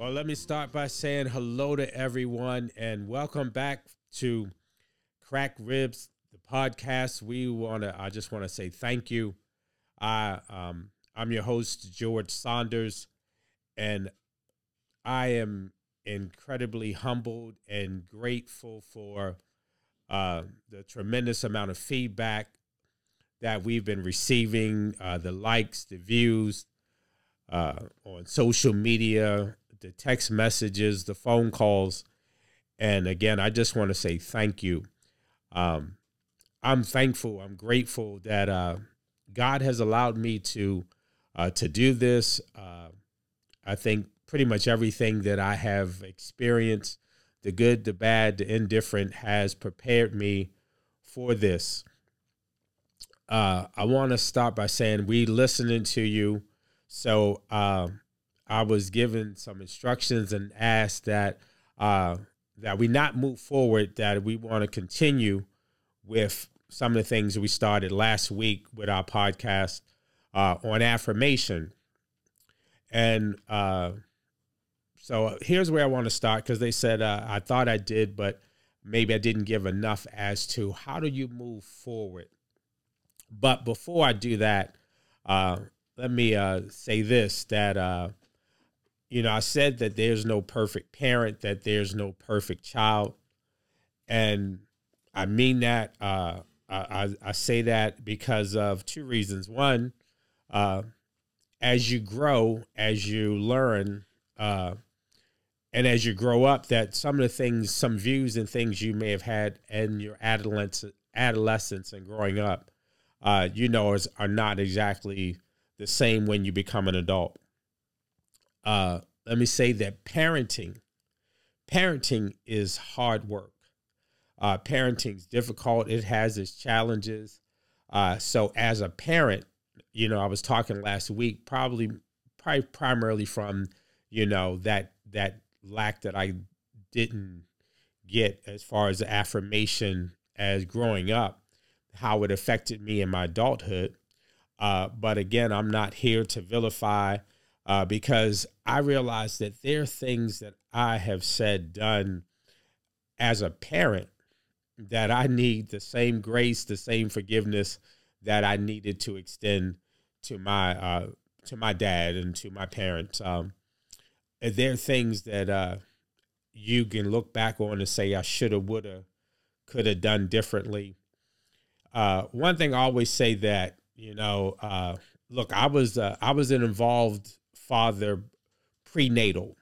Well, let me start by saying hello to everyone and welcome back to Crack Ribs, the podcast. We want to, I just want to say thank you. I, um, I'm your host, George Saunders, and I am incredibly humbled and grateful for uh, the tremendous amount of feedback that we've been receiving, uh, the likes, the views uh, on social media, the text messages, the phone calls. And again, I just want to say thank you. Um, I'm thankful. I'm grateful that uh, God has allowed me to uh, to do this. Uh, I think pretty much everything that I have experienced, the good, the bad, the indifferent, has prepared me for this. Uh, I want to start by saying we listening to you. So uh, I was given some instructions and asked that uh, that we not move forward. That we want to continue with some of the things we started last week with our podcast uh, on affirmation. And uh, so here's where I want to start because they said uh, I thought I did, but maybe I didn't give enough as to how do you move forward. But before I do that, uh, let me uh, say this that uh, you know, I said that there's no perfect parent, that there's no perfect child. And I mean that. Uh, I, I say that because of two reasons. One, uh, as you grow, as you learn, uh, and as you grow up, that some of the things, some views and things you may have had in your adolescence, adolescence and growing up, uh, you know, is, are not exactly the same when you become an adult uh, let me say that parenting, parenting is hard work. Uh, parenting is difficult. It has its challenges. Uh, so as a parent, you know, I was talking last week, probably, probably primarily from, you know, that that lack that I didn't get as far as affirmation as growing up, how it affected me in my adulthood. Uh, but again, I'm not here to vilify uh, because I realize that there are things that I have said, done as a parent that I need the same grace, the same forgiveness that I needed to extend to my uh, to my dad and to my parents. Um, there are things that uh, you can look back on and say I should have, would have, could have done differently. Uh, one thing I always say that you know, uh, look, I was uh, I was involved father prenatal.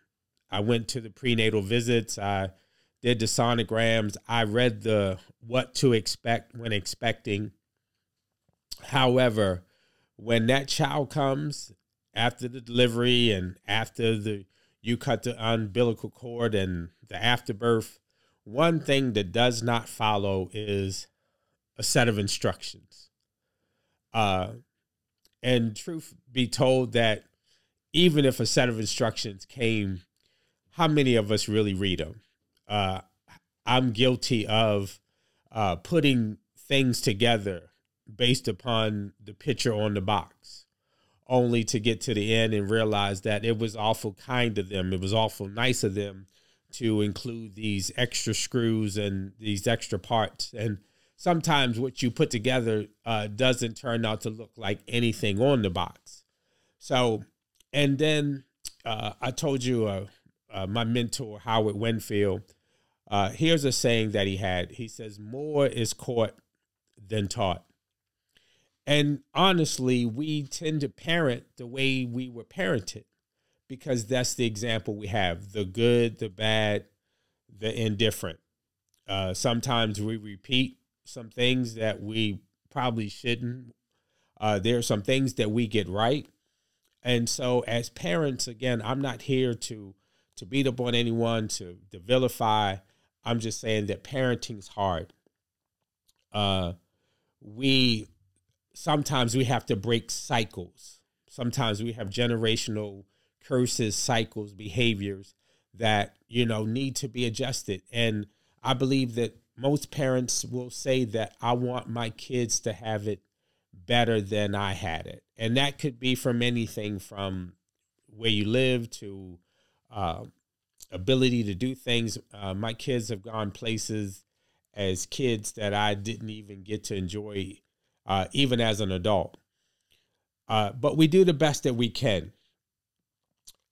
I went to the prenatal visits. I did the sonograms. I read the what to expect when expecting. However, when that child comes after the delivery and after the you cut the umbilical cord and the afterbirth, one thing that does not follow is a set of instructions. Uh, and truth be told, that even if a set of instructions came, how many of us really read them? Uh, I'm guilty of uh, putting things together based upon the picture on the box, only to get to the end and realize that it was awful kind of them. It was awful nice of them to include these extra screws and these extra parts. And sometimes what you put together uh, doesn't turn out to look like anything on the box. So and then uh, I told you uh, uh, my mentor, Howard Winfield, uh, here's a saying that he had. He says, More is caught than taught. And honestly, we tend to parent the way we were parented because that's the example we have the good, the bad, the indifferent. Uh, sometimes we repeat some things that we probably shouldn't. Uh, there are some things that we get right, and so, as parents, again, I'm not here to to beat up on anyone, to, to vilify. I'm just saying that parenting's hard. Uh, we sometimes we have to break cycles. Sometimes we have generational curses, cycles, behaviors that you know need to be adjusted. And I believe that most parents will say that I want my kids to have it better than I had it. And that could be from anything from where you live to uh, ability to do things. Uh, my kids have gone places as kids that I didn't even get to enjoy, uh, even as an adult. Uh, but we do the best that we can.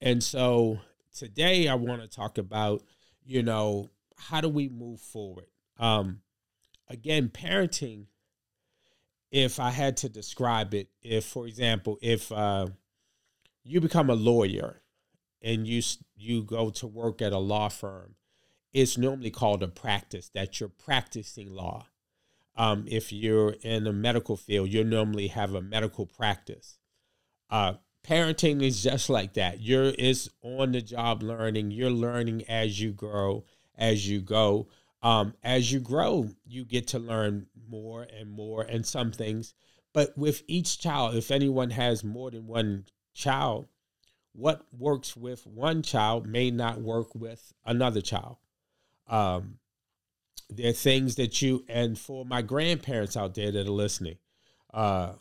And so today I want to talk about, you know, how do we move forward? Um, again, parenting, if I had to describe it, if, for example, if uh, you become a lawyer and you you go to work at a law firm, it's normally called a practice that you're practicing law. Um, if you're in the medical field, you normally have a medical practice. Uh, parenting is just like that. You're is on the job learning. You're learning as you grow, as you go. Um, as you grow, you get to learn more and more and some things. But with each child, if anyone has more than one child, what works with one child may not work with another child. Um, there are things that you and for my grandparents out there that are listening, uh,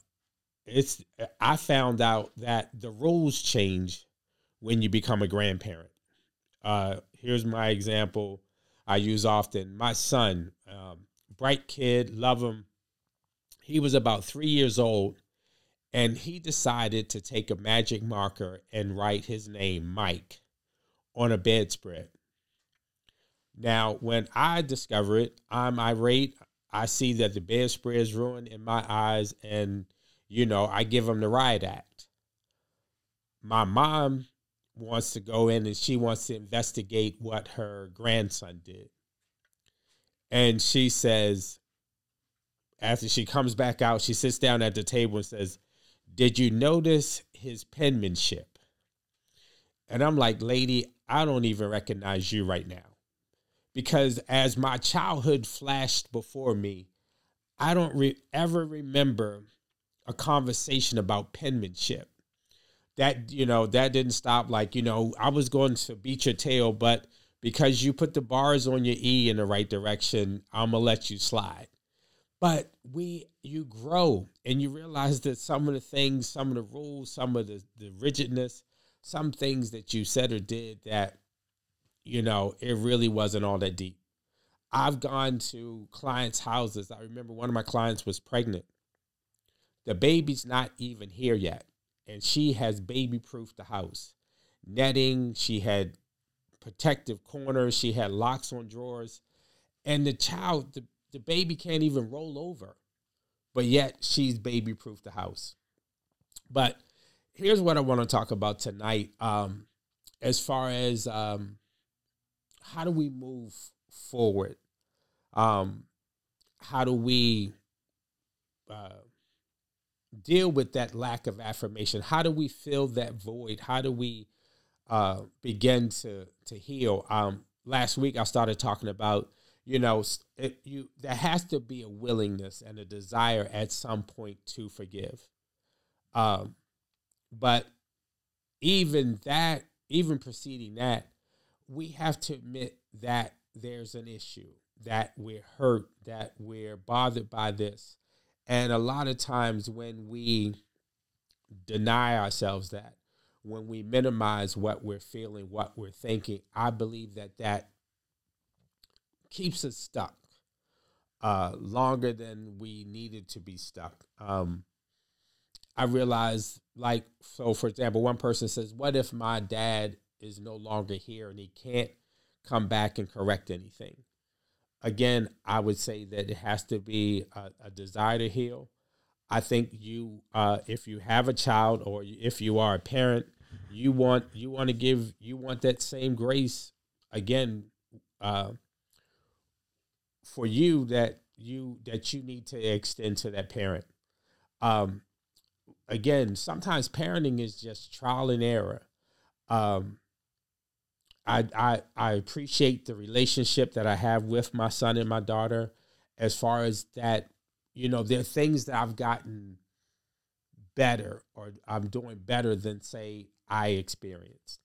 it's I found out that the rules change when you become a grandparent. Uh, here's my example I use often. My son, um, bright kid, love him. He was about three years old, and he decided to take a magic marker and write his name, Mike, on a bedspread. Now, when I discover it, I'm irate. I see that the bedspread is ruined in my eyes, and you know, I give him the riot act. My mom wants to go in and she wants to investigate what her grandson did. And she says, after she comes back out, she sits down at the table and says, Did you notice his penmanship? And I'm like, Lady, I don't even recognize you right now. Because as my childhood flashed before me, I don't re- ever remember a conversation about penmanship. That, you know, that didn't stop. Like, you know, I was going to beat your tail, but because you put the bars on your E in the right direction, I'm to let you slide. But we, you grow and you realize that some of the things, some of the rules, some of the, the rigidness, some things that you said or did that, you know, it really wasn't all that deep. I've gone to clients' houses. I remember one of my clients was pregnant the baby's not even here yet. And she has baby proofed the house. Netting, she had protective corners, she had locks on drawers. And the child, the, the baby can't even roll over. But yet she's baby proofed the house. But here's what I want to talk about tonight. Um, as far as um, how do we move forward? Um, how do we uh, deal with that lack of affirmation? How do we fill that void? How do we uh, begin to to heal? Um, last week I started talking about you know it, you there has to be a willingness and a desire at some point to forgive. Um, but even that, even preceding that, we have to admit that there's an issue, that we're hurt, that we're bothered by this, and a lot of times when we deny ourselves that, when we minimize what we're feeling, what we're thinking, I believe that that keeps us stuck uh, longer than we needed to be stuck. Um, I realize, like, so for example, one person says, What if my dad is no longer here and he can't come back and correct anything? Again, I would say that it has to be a, a desire to heal. I think you, uh, if you have a child or if you are a parent, you want you want to give you want that same grace again uh, for you that you that you need to extend to that parent. Um, again, sometimes parenting is just trial and error. Um, I, I I appreciate the relationship that I have with my son and my daughter as far as that you know there are things that I've gotten better or I'm doing better than say I experienced.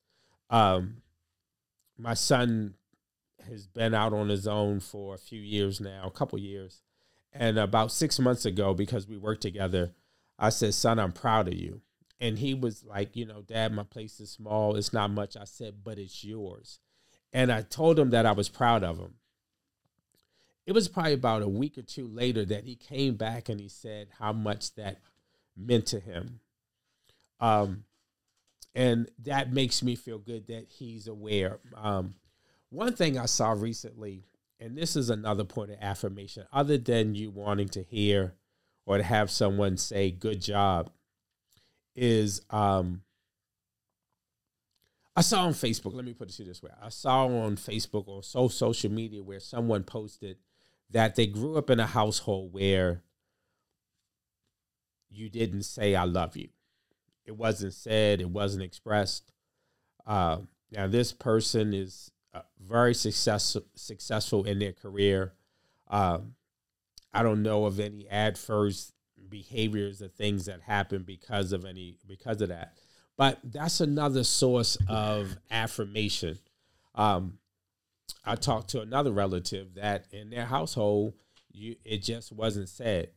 Um, my son has been out on his own for a few years now, a couple years. And about six months ago, because we worked together, I said, Son, I'm proud of you. And he was like, you know, Dad, my place is small. It's not much. I said, but it's yours. And I told him that I was proud of him. It was probably about a week or two later that he came back and he said how much that meant to him. Um, and that makes me feel good that he's aware. Um, one thing I saw recently, and this is another point of affirmation, other than you wanting to hear or to have someone say "good job," is um, I saw on Facebook. Let me put it to you this way: I saw on Facebook or so social media where someone posted that they grew up in a household where you didn't say "I love you." It wasn't said. It wasn't expressed. Uh, now this person is uh, very successful successful in their career. Um, I don't know of any adverse behaviors the things that happen because of any because of that. But that's another source of affirmation. Um, I talked to another relative that in their household, you it just wasn't said,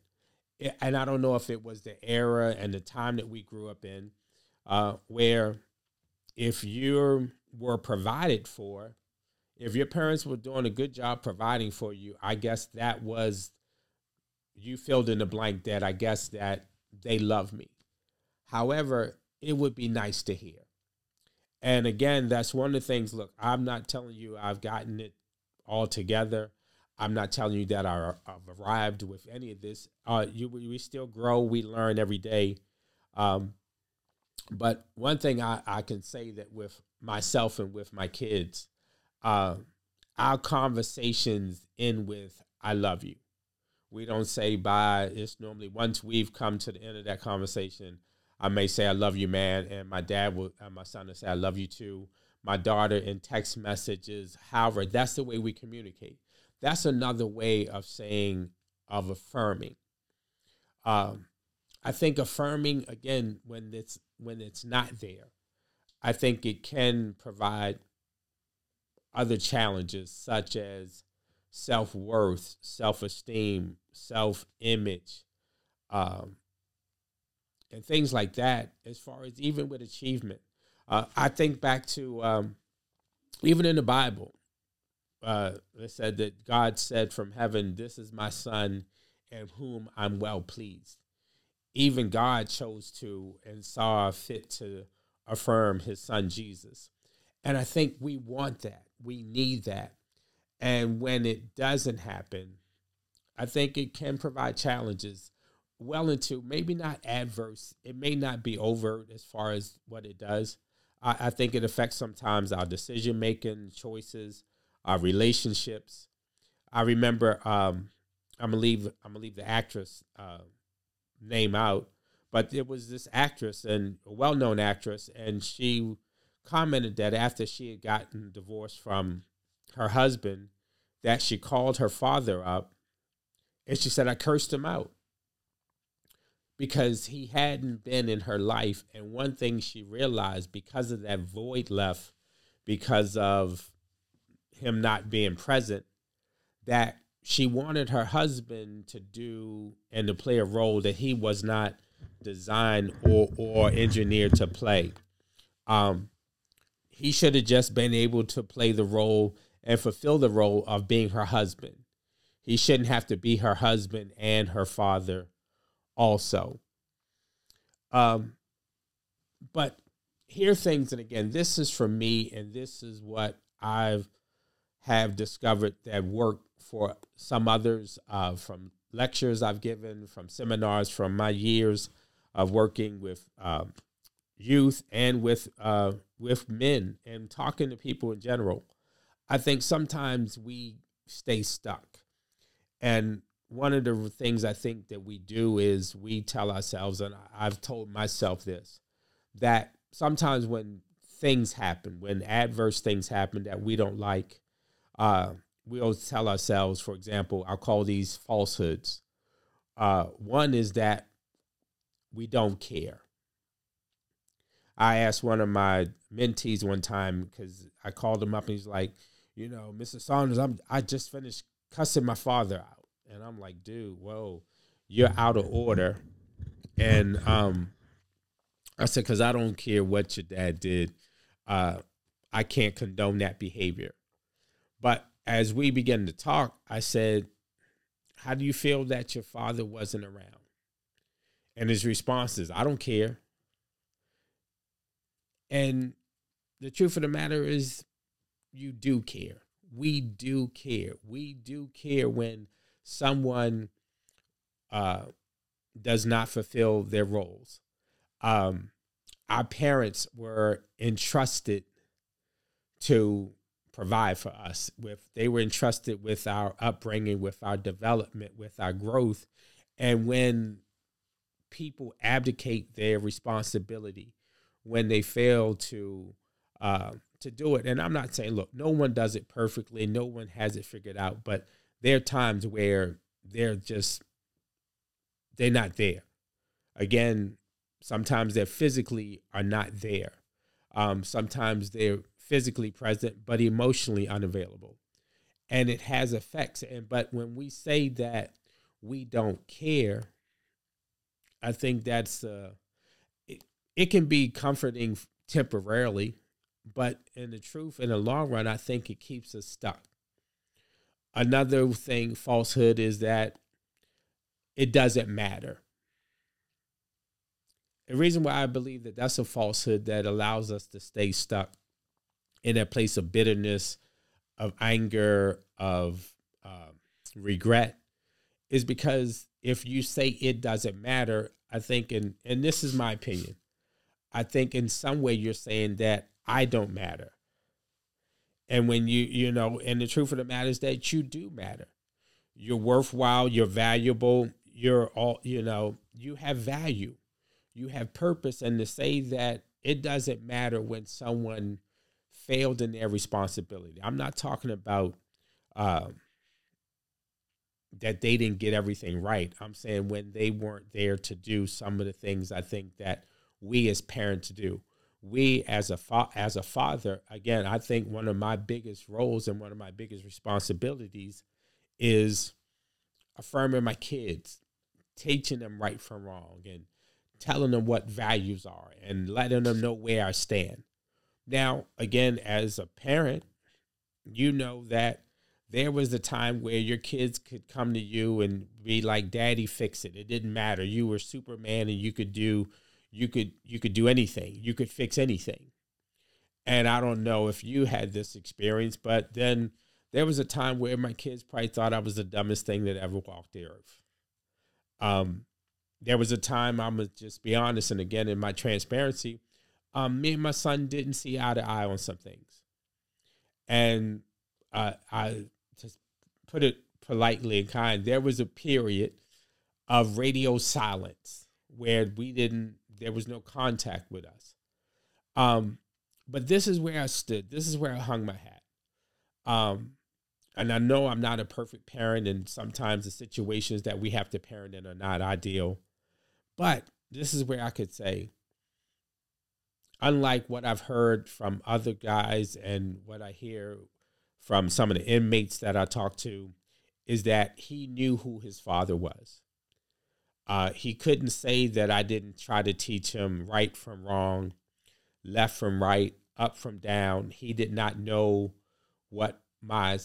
it, and I don't know if it was the era and the time that we grew up in, uh, where if you were provided for, if your parents were doing a good job providing for you, I guess that was you filled in the blank that I guess that they love me. However, it would be nice to hear. And again, that's one of the things. Look, I'm not telling you I've gotten it all together. I'm not telling you that I, have arrived with any of this. Uh, you, we still grow, we learn every day. Um, but one thing I, I can say that with myself and with my kids, uh, our conversations end with "I love you." We don't say bye. It's normally once we've come to the end of that conversation, I may say, I love you, man. And my dad will, and my son will say, I love you too. My daughter in text messages. However, that's the way we communicate. That's another way of saying, of affirming. Um, I think affirming again when it's when it's not there, I think it can provide other challenges such as self worth, self esteem, self image, um, and things like that. As far as even with achievement, uh, I think back to um, even in the Bible, uh, it said that God said from heaven, "This is my son, in whom I'm well pleased." Even God chose to and saw fit to affirm His Son Jesus, and I think we want that. We need that and when it doesn't happen, I think it can provide challenges well into maybe not adverse. It may not be overt as far as what it does. I, I think it affects sometimes our decision making choices, our relationships. I remember um, I'm gonna leave I'm gonna leave the actress uh, name out, but it was this actress and a well known actress, and she commented that after she had gotten divorced from her husband, that she called her father up and she said, I cursed him out because he hadn't been in her life. And one thing she realized because of that void left, because of him not being present, that she wanted her husband to do and to play a role that he was not designed or, or engineered to play. Um, he should have just been able to play the role and fulfill the role of being her husband. He shouldn't have to be her husband and her father also. Um, but here things, and again, this is for me, and this is what I've have discovered that work for some others uh, from lectures I've given, from seminars, from my years of working with uh, youth and with uh, with men and talking to people in general. I think sometimes we stay stuck. And one of the things I think that we do is we tell ourselves, and I've told myself this, that sometimes when things happen, when adverse things happen that we don't like, uh, we'll tell ourselves, for example, I'll call these falsehoods. Uh, one is that we don't care. I asked one of my mentees one time because I called him up and he's like, you know, Mr. Saunders, I'm I just finished cussing my father out. And I'm like, dude, whoa, you're out of order. And um I said, because I don't care what your dad did. Uh, I can't condone that behavior. But as we began to talk, I said, How do you feel that your father wasn't around? And his response is, I don't care. And the truth of the matter is, you do care. We do care. We do care when someone uh, does not fulfill their roles. Um, our parents were entrusted to provide for us with they were entrusted with our upbringing with our development with our growth and when people abdicate their responsibility when they fail to uh, to do it. And i'm not saying look no one does it perfectly. No one has it figured out but there are times where they're just they're not there. Again sometimes they're physically are not there. Um, sometimes they're physically present but emotionally unavailable. And it has effects. And but when we say that we don't care i think that's uh it, it can be comforting temporarily but in the truth in the long run i think it keeps us stuck. Another thing falsehood is that it doesn't matter. The reason why i believe that that's a falsehood that allows us to stay stuck in a place of bitterness, of anger, of uh, regret, is because if you say it doesn't matter, I think, and and this is my opinion, I think in some way you're saying that I don't matter. And when you, you know, and the truth of the matter is that you do matter. You're worthwhile, you're valuable, you're all, you know, you have value, you have purpose. And to say that it doesn't matter when someone failed in their responsibility. I'm not talking about um, that they didn't get everything right. I'm saying when they weren't there to do some of the things I think that we as parents do. We as a fa- as a father, again, I think one of my biggest roles and one of my biggest responsibilities is affirming my kids, teaching them right from wrong, and telling them what values are, and letting them know where I stand. Now, again, as a parent, you know that there was a time where your kids could come to you and be like, "Daddy, fix it." It didn't matter. You were Superman, and you could do, you could, you could do anything. You could fix anything. And I don't know if you had this experience, but then there was a time where my kids probably thought I was the dumbest thing that ever walked the earth. Um, there was a time I'm gonna just be honest, and again in my transparency, um, me and my son didn't see eye to eye on some things. And uh, I just put it politely and kind, there was a period of radio silence where we didn't, there was no contact with us. Um, but this is where I stood. This is where I hung my hat. Um, and I know I'm not a perfect parent, and sometimes the situations that we have to parent in are not ideal. But this is where I could say, unlike what I've heard from other guys and what I hear from some of the inmates that I talk to, is that he knew who his father was. Uh, he couldn't say that I didn't try to teach him right from wrong, left from right, up from down. He did not know what my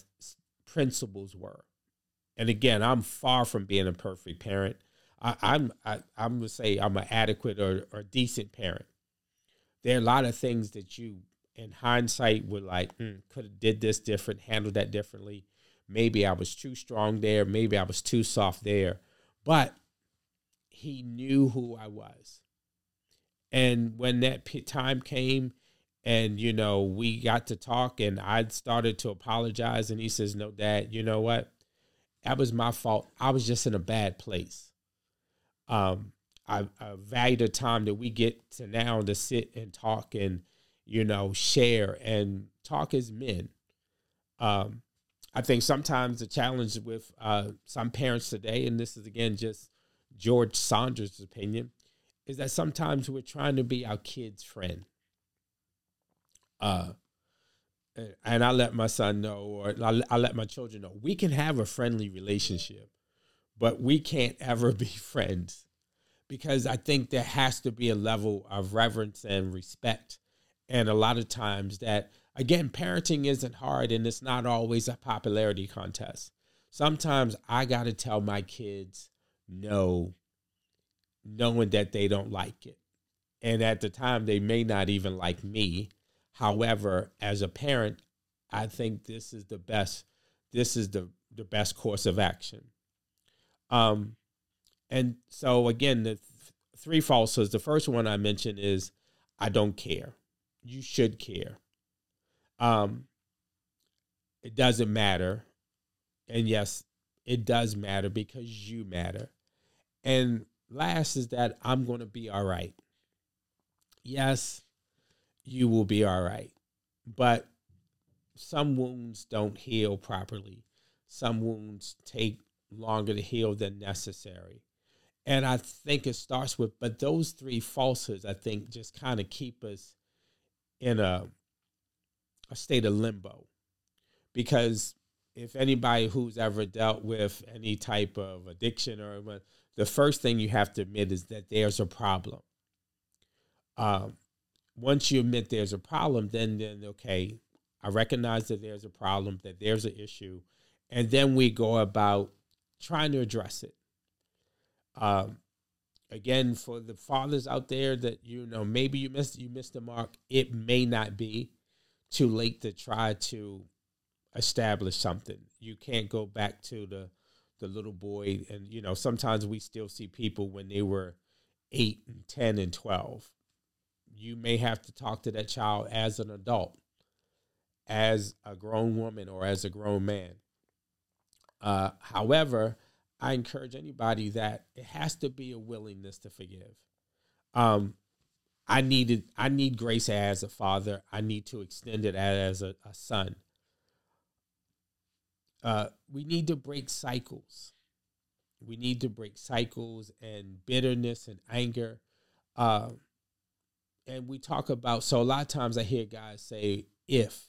principles were. And again, I'm far from being a perfect parent. I, I'm I, I'm gonna say I'm an adequate or, or decent parent there are a lot of things that you in hindsight would like mm, could have did this different handled that differently maybe i was too strong there maybe i was too soft there but he knew who i was. And when that time came and you know we got to talk and i started to apologize and he says no dad you know what? That was my fault. I was just in a bad place. Um I, I value the time that we get to now to sit and talk and you know share and talk as men. Um, I think sometimes the challenge with uh, some parents today, and this is again just George Saunders' opinion, is that sometimes we're trying to be our kid's friend. Uh, and I let my son know, or I, I let my children know, we can have a friendly relationship, but we can't ever be friends because I think there has to be a level of reverence and respect. And a lot of times that again, parenting isn't hard and it's not always a popularity contest. Sometimes I got to tell my kids no, knowing that they don't like it. And at the time, they may not even like me. However, as a parent, I think this is the best. This is the the best course of action. Um, and so again, the th- three falsehoods. The first one I mentioned is, I don't care. You should care. Um, it doesn't matter, and yes, it does matter because you matter. And last is that I'm going to be all right. Yes, you will be all right. But some wounds don't heal properly. Some wounds take longer to heal than necessary. And I think it starts with, but those three falsehoods, I think, just kind of keep us in a, a state of limbo. Because if anybody who's ever dealt with any type of addiction or the first thing you have to admit is that there's a problem. Um, once you admit there's a problem, then then okay, I recognize that there's a problem, that there's an issue, and then we go about trying to address it. Um, again, for the fathers out there that you know maybe you missed you missed the mark, it may not be too late to try to establish something. You can't go back to the the little boy and you know sometimes we still see people when they were 8 and 10 and 12 you may have to talk to that child as an adult as a grown woman or as a grown man. Uh, however i encourage anybody that it has to be a willingness to forgive. Um, i needed i need grace as a father. I need to extend it as a, a son uh, we need to break cycles. We need to break cycles and bitterness and anger. Uh, and we talk about, so a lot of times I hear guys say, if,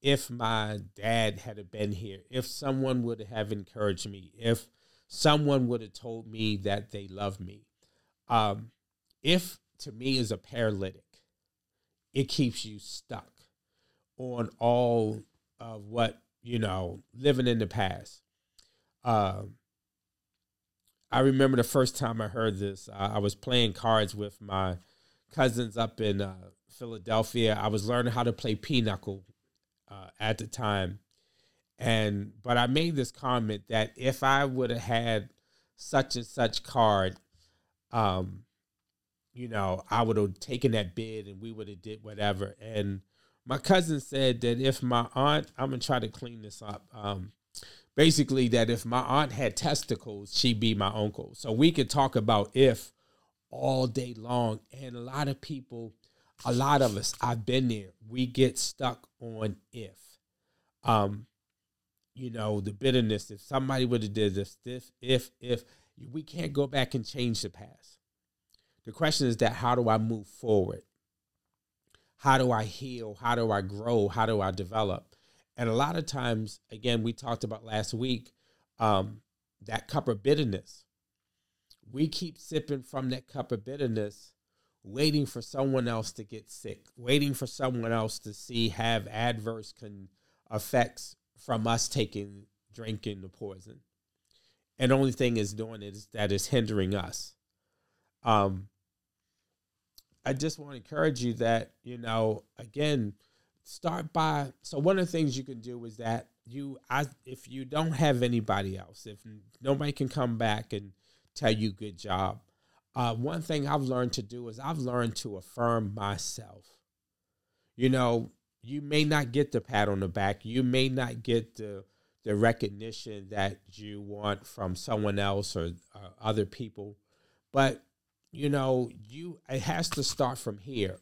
if my dad had been here, if someone would have encouraged me, if someone would have told me that they love me. Um, if to me is a paralytic, it keeps you stuck on all of what you know, living in the past. Um, I remember the first time I heard this. I was playing cards with my cousins up in uh, Philadelphia. I was learning how to play pinochle uh, at the time, and but I made this comment that if I would have had such and such card, um, you know, I would have taken that bid and we would have did whatever. And my cousin said that if my aunt, I'm gonna try to clean this up. Um, basically, that if my aunt had testicles, she'd be my uncle. So we could talk about if all day long. And a lot of people, a lot of us, I've been there. We get stuck on if. Um, you know, the bitterness. If somebody would have did this, if, if, if, we can't go back and change the past. The question is that how do I move forward? How do I heal? How do I grow? How do I develop? And a lot of times, again, we talked about last week um, that cup of bitterness. We keep sipping from that cup of bitterness, waiting for someone else to get sick, waiting for someone else to see have adverse con- effects from us taking drinking the poison. And the only thing is doing it is that is hindering us. Um, I just want to encourage you that, you know, again, start by so one of the things you can do is that you I if you don't have anybody else, if nobody can come back and tell you good job, uh, one thing I've learned to do is I've learned to affirm myself. You know, you may not get the pat on the back, you may not get the the recognition that you want from someone else or uh, other people, but you know, you it has to start from here.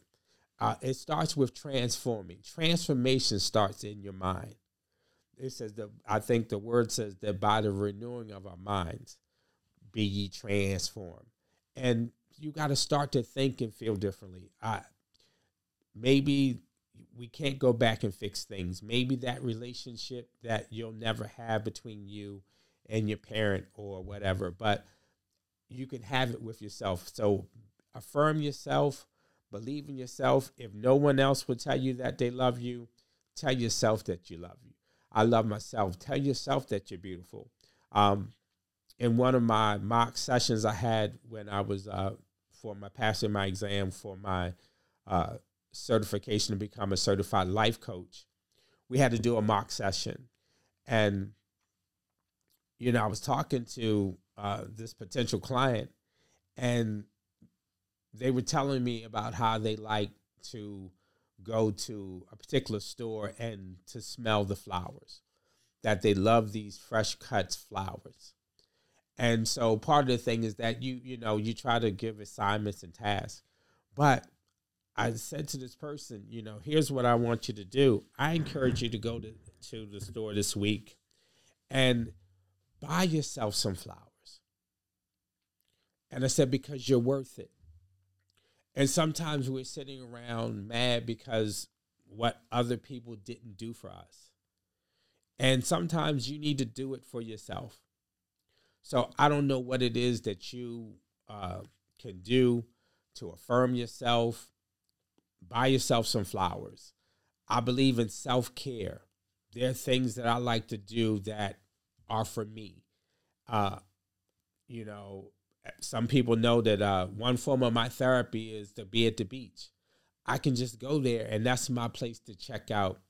Uh, it starts with transforming. Transformation starts in your mind. It says that I think the word says that by the renewing of our minds, be ye transformed. And you got to start to think and feel differently. I maybe we can't go back and fix things. Maybe that relationship that you'll never have between you and your parent or whatever, but you can have it with yourself. So affirm yourself, believe in yourself. If no one else will tell you that they love you, tell yourself that you love you. I love myself. Tell yourself that you're beautiful. Um, in one of my mock sessions I had when I was uh, for my passing my exam for my uh, certification to become a certified life coach, we had to do a mock session, and you know I was talking to uh, this potential client, and they were telling me about how they like to go to a particular store and to smell the flowers, that they love these fresh cuts flowers. And so part of the thing is that you, you know, you try to give assignments and tasks. But I said to this person, you know, here's what I want you to do. I encourage you to go to, to the store this week and buy yourself some flowers. And I said, because you're worth it. And sometimes we're sitting around mad because what other people didn't do for us. And sometimes you need to do it for yourself. So I don't know what it is that you uh, can do to affirm yourself. Buy yourself some flowers. I believe in self care. There are things that I like to do that are for me. Uh, you know, some people know that uh, one form of my therapy is to be at the beach. I can just go there, and that's my place to check out,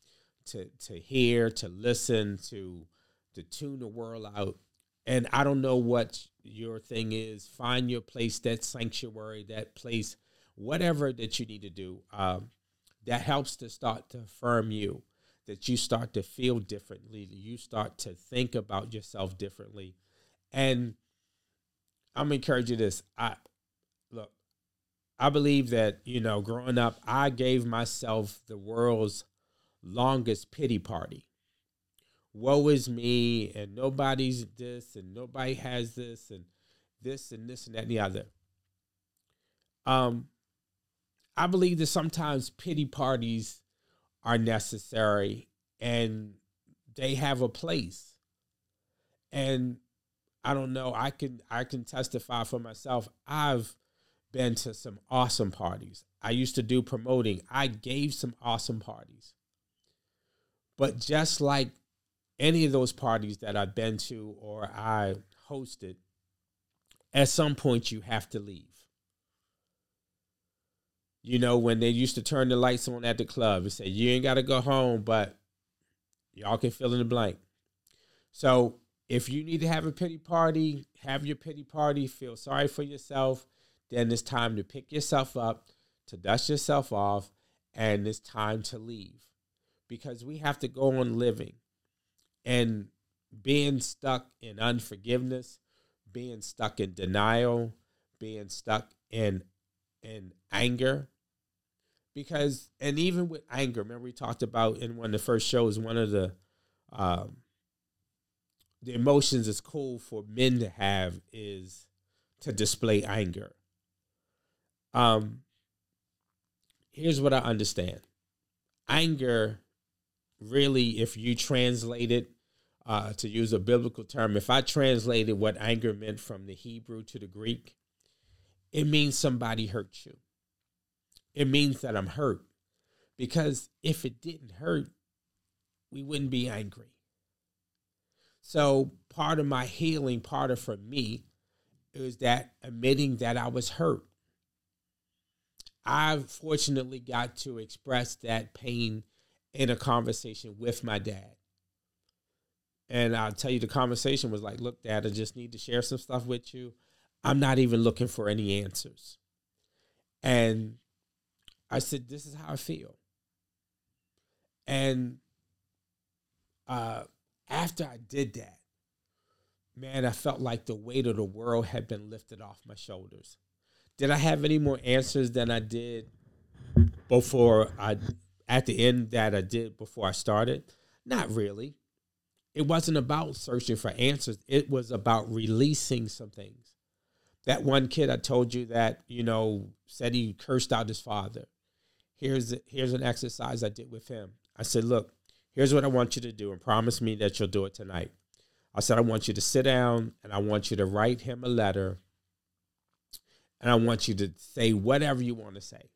to to hear, to listen, to to tune the world out. And I don't know what your thing is. Find your place, that sanctuary, that place, whatever that you need to do. Um, that helps to start to affirm you, that you start to feel differently, you start to think about yourself differently, and I'm encouraging this. I look, I believe that, you know, growing up, I gave myself the world's longest pity party. Woe is me, and nobody's this, and nobody has this, and this, and this, and that, and the other. Um, I believe that sometimes pity parties are necessary and they have a place. And I don't know. I can I can testify for myself. I've been to some awesome parties. I used to do promoting. I gave some awesome parties. But just like any of those parties that I've been to or I hosted, at some point you have to leave. You know, when they used to turn the lights on at the club and say, you ain't got to go home, but y'all can fill in the blank. So if you need to have a pity party, have your pity party, feel sorry for yourself, then it's time to pick yourself up, to dust yourself off, and it's time to leave. Because we have to go on living. And being stuck in unforgiveness, being stuck in denial, being stuck in in anger. Because and even with anger, remember we talked about in one of the first shows, one of the um, the emotions it's cool for men to have is to display anger. Um, here's what I understand anger, really, if you translate it uh, to use a biblical term, if I translated what anger meant from the Hebrew to the Greek, it means somebody hurt you. It means that I'm hurt. Because if it didn't hurt, we wouldn't be angry. So part of my healing, part of for me, is that admitting that I was hurt. I fortunately got to express that pain in a conversation with my dad. And I'll tell you, the conversation was like, look, dad, I just need to share some stuff with you. I'm not even looking for any answers. And I said, this is how I feel. And uh, after I did that, man, I felt like the weight of the world had been lifted off my shoulders. Did I have any more answers than I did before I at the end that I did before I started? Not really. It wasn't about searching for answers. It was about releasing some things. That one kid I told you that, you know, said he cursed out his father. Here's here's an exercise I did with him. I said, "Look, here's what I want you to do and promise me that you'll do it tonight. I said, I want you to sit down and I want you to write him a letter and I want you to say whatever you want to say.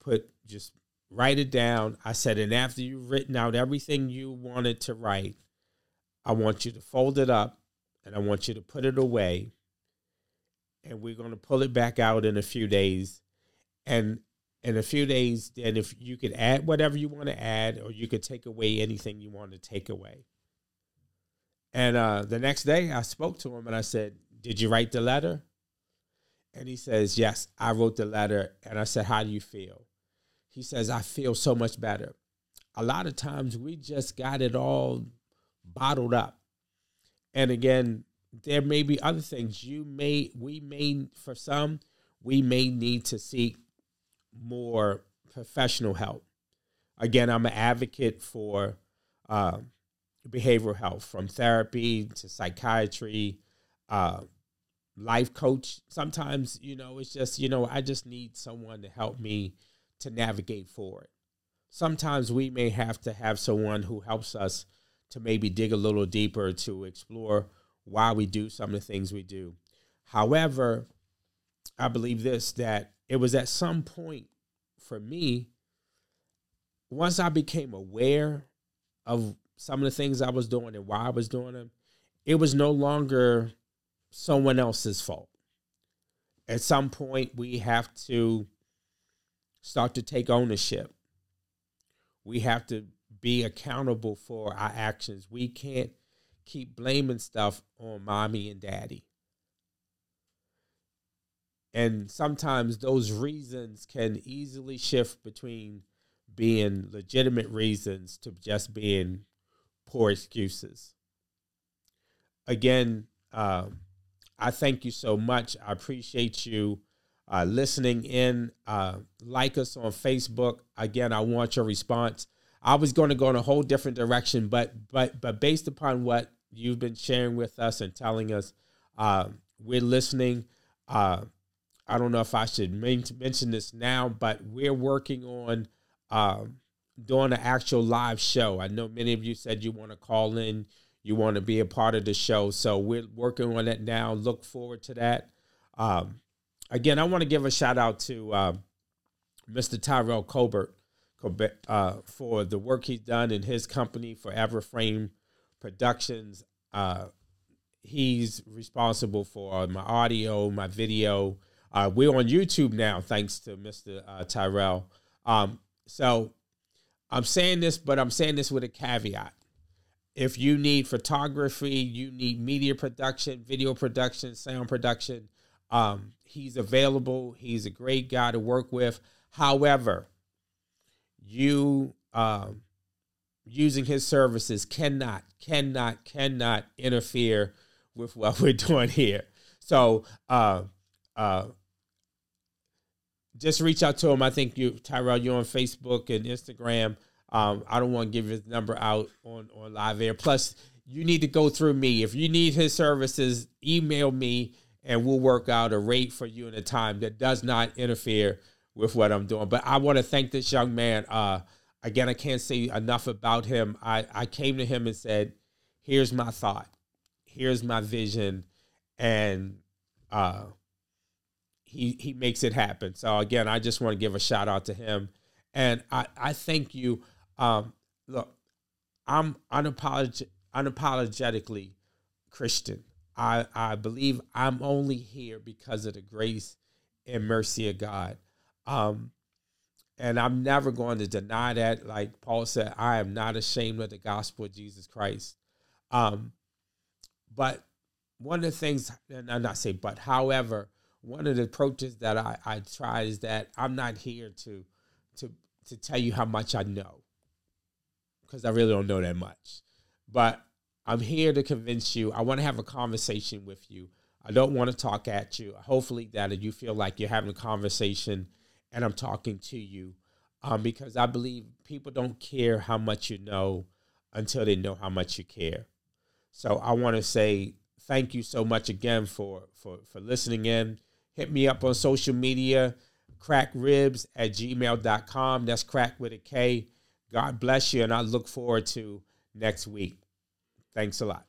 Put just write it down. I said, and after you've written out everything you wanted to write, I want you to fold it up and I want you to put it away. And we're going to pull it back out in a few days. And in a few days, then if you could add whatever you want to add, or you could take away anything you want to take away. And uh, the next day, I spoke to him and I said, Did you write the letter? And he says, Yes, I wrote the letter. And I said, How do you feel? He says, I feel so much better. A lot of times we just got it all bottled up. And again, there may be other things you may, we may, for some, we may need to seek more professional help. Again, I'm an advocate for uh, behavioral health, from therapy to psychiatry, uh, life coach. Sometimes, you know, it's just, you know, I just need someone to help me to navigate forward. Sometimes we may have to have someone who helps us to maybe dig a little deeper to explore why we do some of the things we do. However, I believe this that it was at some point for me, once I became aware of some of the things I was doing and why I was doing them, it was no longer someone else's fault. At some point, we have to start to take ownership. We have to be accountable for our actions. We can't keep blaming stuff on mommy and daddy. And sometimes those reasons can easily shift between being legitimate reasons to just being poor excuses. Again, um, I thank you so much. I appreciate you uh, listening in. Uh, like us on Facebook. Again, I want your response. I was going to go in a whole different direction, but but but based upon what you've been sharing with us and telling us, uh, we're listening. I don't know if I should mention this now, but we're working on uh, doing an actual live show. I know many of you said you want to call in, you want to be a part of the show, so we're working on it now. Look forward to that. Um, again, I want to give a shout out to uh, Mr. Tyrell Colbert uh, for the work he's done in his company, Forever Frame Productions. Uh, he's responsible for my audio, my video. Uh, we're on YouTube now, thanks to Mr. Uh, Tyrell. Um, so I'm saying this, but I'm saying this with a caveat. If you need photography, you need media production, video production, sound production, um, he's available. He's a great guy to work with. However, you um, using his services cannot, cannot, cannot interfere with what we're doing here. So, uh, uh, just reach out to him. I think you, Tyrell, you're on Facebook and Instagram. Um, I don't want to give his number out on, on live air. Plus, you need to go through me. If you need his services, email me and we'll work out a rate for you in a time that does not interfere with what I'm doing. But I want to thank this young man. Uh, again, I can't say enough about him. I, I came to him and said, here's my thought, here's my vision. And uh, he, he makes it happen. So again, I just want to give a shout out to him. And I, I thank you. Um, look, I'm unapolog- unapologetically Christian. I, I believe I'm only here because of the grace and mercy of God. Um, and I'm never going to deny that. Like Paul said, I am not ashamed of the gospel of Jesus Christ. Um, but one of the things, and I'm not say, but however, one of the approaches that I, I try is that I'm not here to to to tell you how much I know. Because I really don't know that much. But I'm here to convince you. I want to have a conversation with you. I don't want to talk at you. Hopefully, that you feel like you're having a conversation and I'm talking to you, um, because I believe people don't care how much you know until they know how much you care. So I want to say thank you so much again for for for listening in. Hit me up on social media, krackribs at gmail.com. That's crack with a K. God bless you, and I look forward to next week. Thanks a lot.